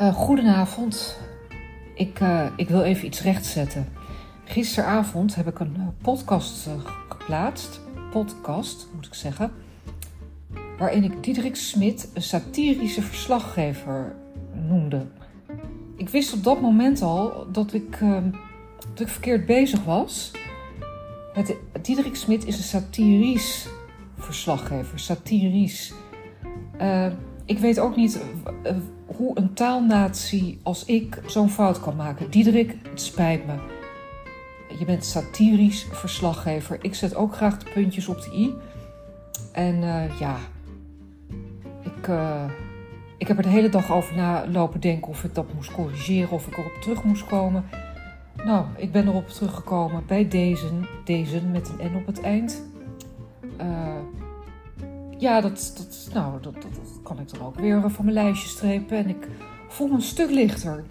Uh, goedenavond. Ik, uh, ik wil even iets rechtzetten. Gisteravond heb ik een uh, podcast geplaatst. Podcast, moet ik zeggen. Waarin ik Diederik Smit een satirische verslaggever noemde. Ik wist op dat moment al dat ik, dat ik verkeerd bezig was. Het, Diederik Smit is een satirisch verslaggever. Satirisch. Ik weet ook niet hoe een taalnatie als ik zo'n fout kan maken. Diederik, het spijt me. Je bent satirisch verslaggever. Ik zet ook graag de puntjes op de i. En uh, ja, ik, uh, ik heb er de hele dag over na lopen denken of ik dat moest corrigeren, of ik erop terug moest komen. Nou, ik ben erop teruggekomen bij deze, deze met een N op het eind. Uh, ja, dat, dat, nou, dat, dat, kan ik dan ook weer van mijn lijstje strepen. En ik voel me een stuk lichter.